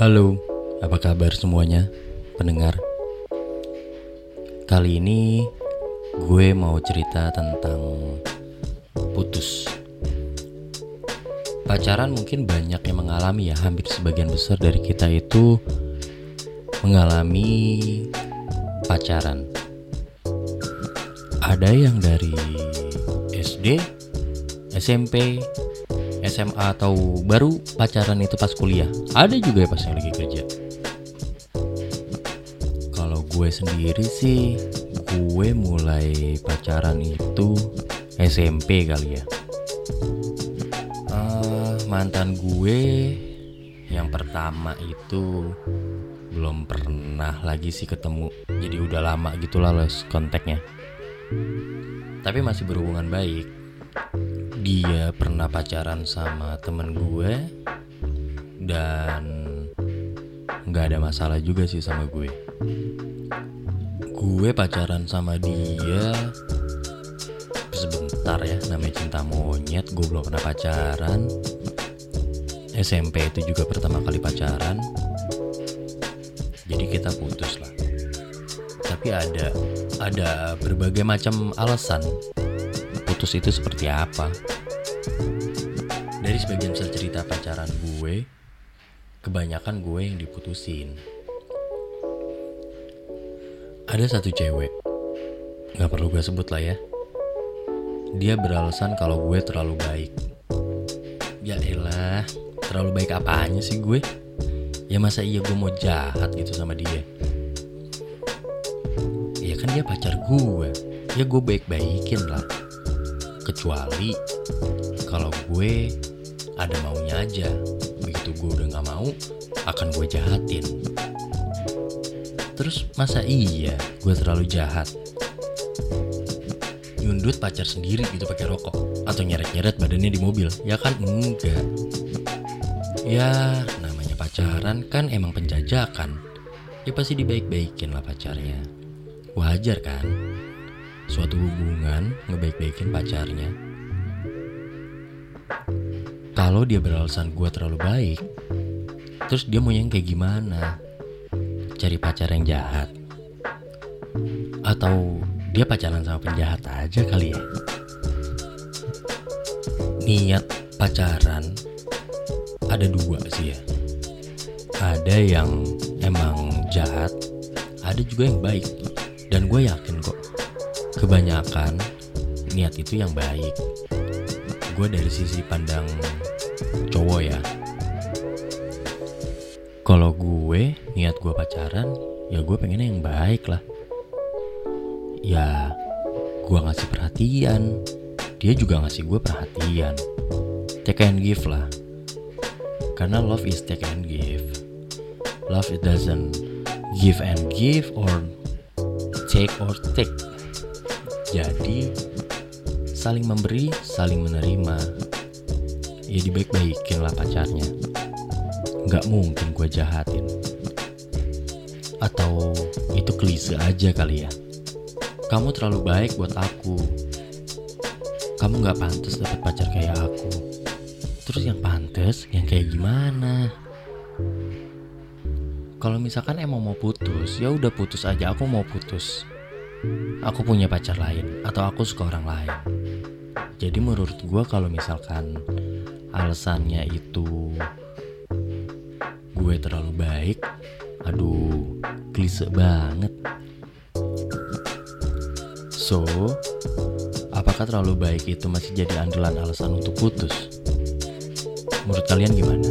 Halo, apa kabar semuanya, pendengar? Kali ini gue mau cerita tentang putus. Pacaran mungkin banyak yang mengalami ya, hampir sebagian besar dari kita itu mengalami pacaran. Ada yang dari SD, SMP, SMA atau baru pacaran itu pas kuliah. Ada juga ya pas yang lagi kerja. Kalau gue sendiri sih, gue mulai pacaran itu SMP kali ya. Uh, mantan gue yang pertama itu belum pernah lagi sih ketemu. Jadi udah lama gitu lah los kontaknya. Tapi masih berhubungan baik dia pernah pacaran sama temen gue dan nggak ada masalah juga sih sama gue. Gue pacaran sama dia sebentar ya namanya cinta monyet gue belum pernah pacaran. SMP itu juga pertama kali pacaran. Jadi kita putus lah. Tapi ada ada berbagai macam alasan putus itu seperti apa. Dari sebagian besar cerita pacaran gue, kebanyakan gue yang diputusin. Ada satu cewek, gak perlu gue sebut lah ya. Dia beralasan kalau gue terlalu baik. Ya elah, terlalu baik apanya sih gue? Ya masa iya gue mau jahat gitu sama dia? Ya kan dia pacar gue, ya gue baik-baikin lah kecuali kalau gue ada maunya aja. Begitu gue udah nggak mau akan gue jahatin. Terus masa iya gue terlalu jahat? Nyundut pacar sendiri gitu pakai rokok. Atau nyeret-nyeret badannya di mobil. Ya kan? Enggak. Ya namanya pacaran kan emang penjajakan. Ya pasti dibaik-baikin lah pacarnya. Wajar kan? Suatu hubungan ngebaik-baikin pacarnya. Kalau dia beralasan gue terlalu baik, terus dia mau yang kayak gimana? Cari pacar yang jahat? Atau dia pacaran sama penjahat aja kali ya? Niat pacaran ada dua sih ya. Ada yang emang jahat, ada juga yang baik. Dan gue yakin kok kebanyakan niat itu yang baik gue dari sisi pandang cowok ya. Kalau gue niat gue pacaran ya gue pengennya yang baik lah. Ya gue ngasih perhatian. Dia juga ngasih gue perhatian. Take and give lah. Karena love is take and give. Love it doesn't give and give or take or take. Jadi saling memberi, saling menerima. Ya dibaik-baikin lah pacarnya. Gak mungkin gue jahatin. Atau itu klise aja kali ya. Kamu terlalu baik buat aku. Kamu gak pantas dapet pacar kayak aku. Terus yang pantas, yang kayak gimana? Kalau misalkan emang mau putus, ya udah putus aja. Aku mau putus aku punya pacar lain atau aku suka orang lain. Jadi menurut gue kalau misalkan alasannya itu gue terlalu baik, aduh klise banget. So, apakah terlalu baik itu masih jadi andalan alasan untuk putus? Menurut kalian gimana?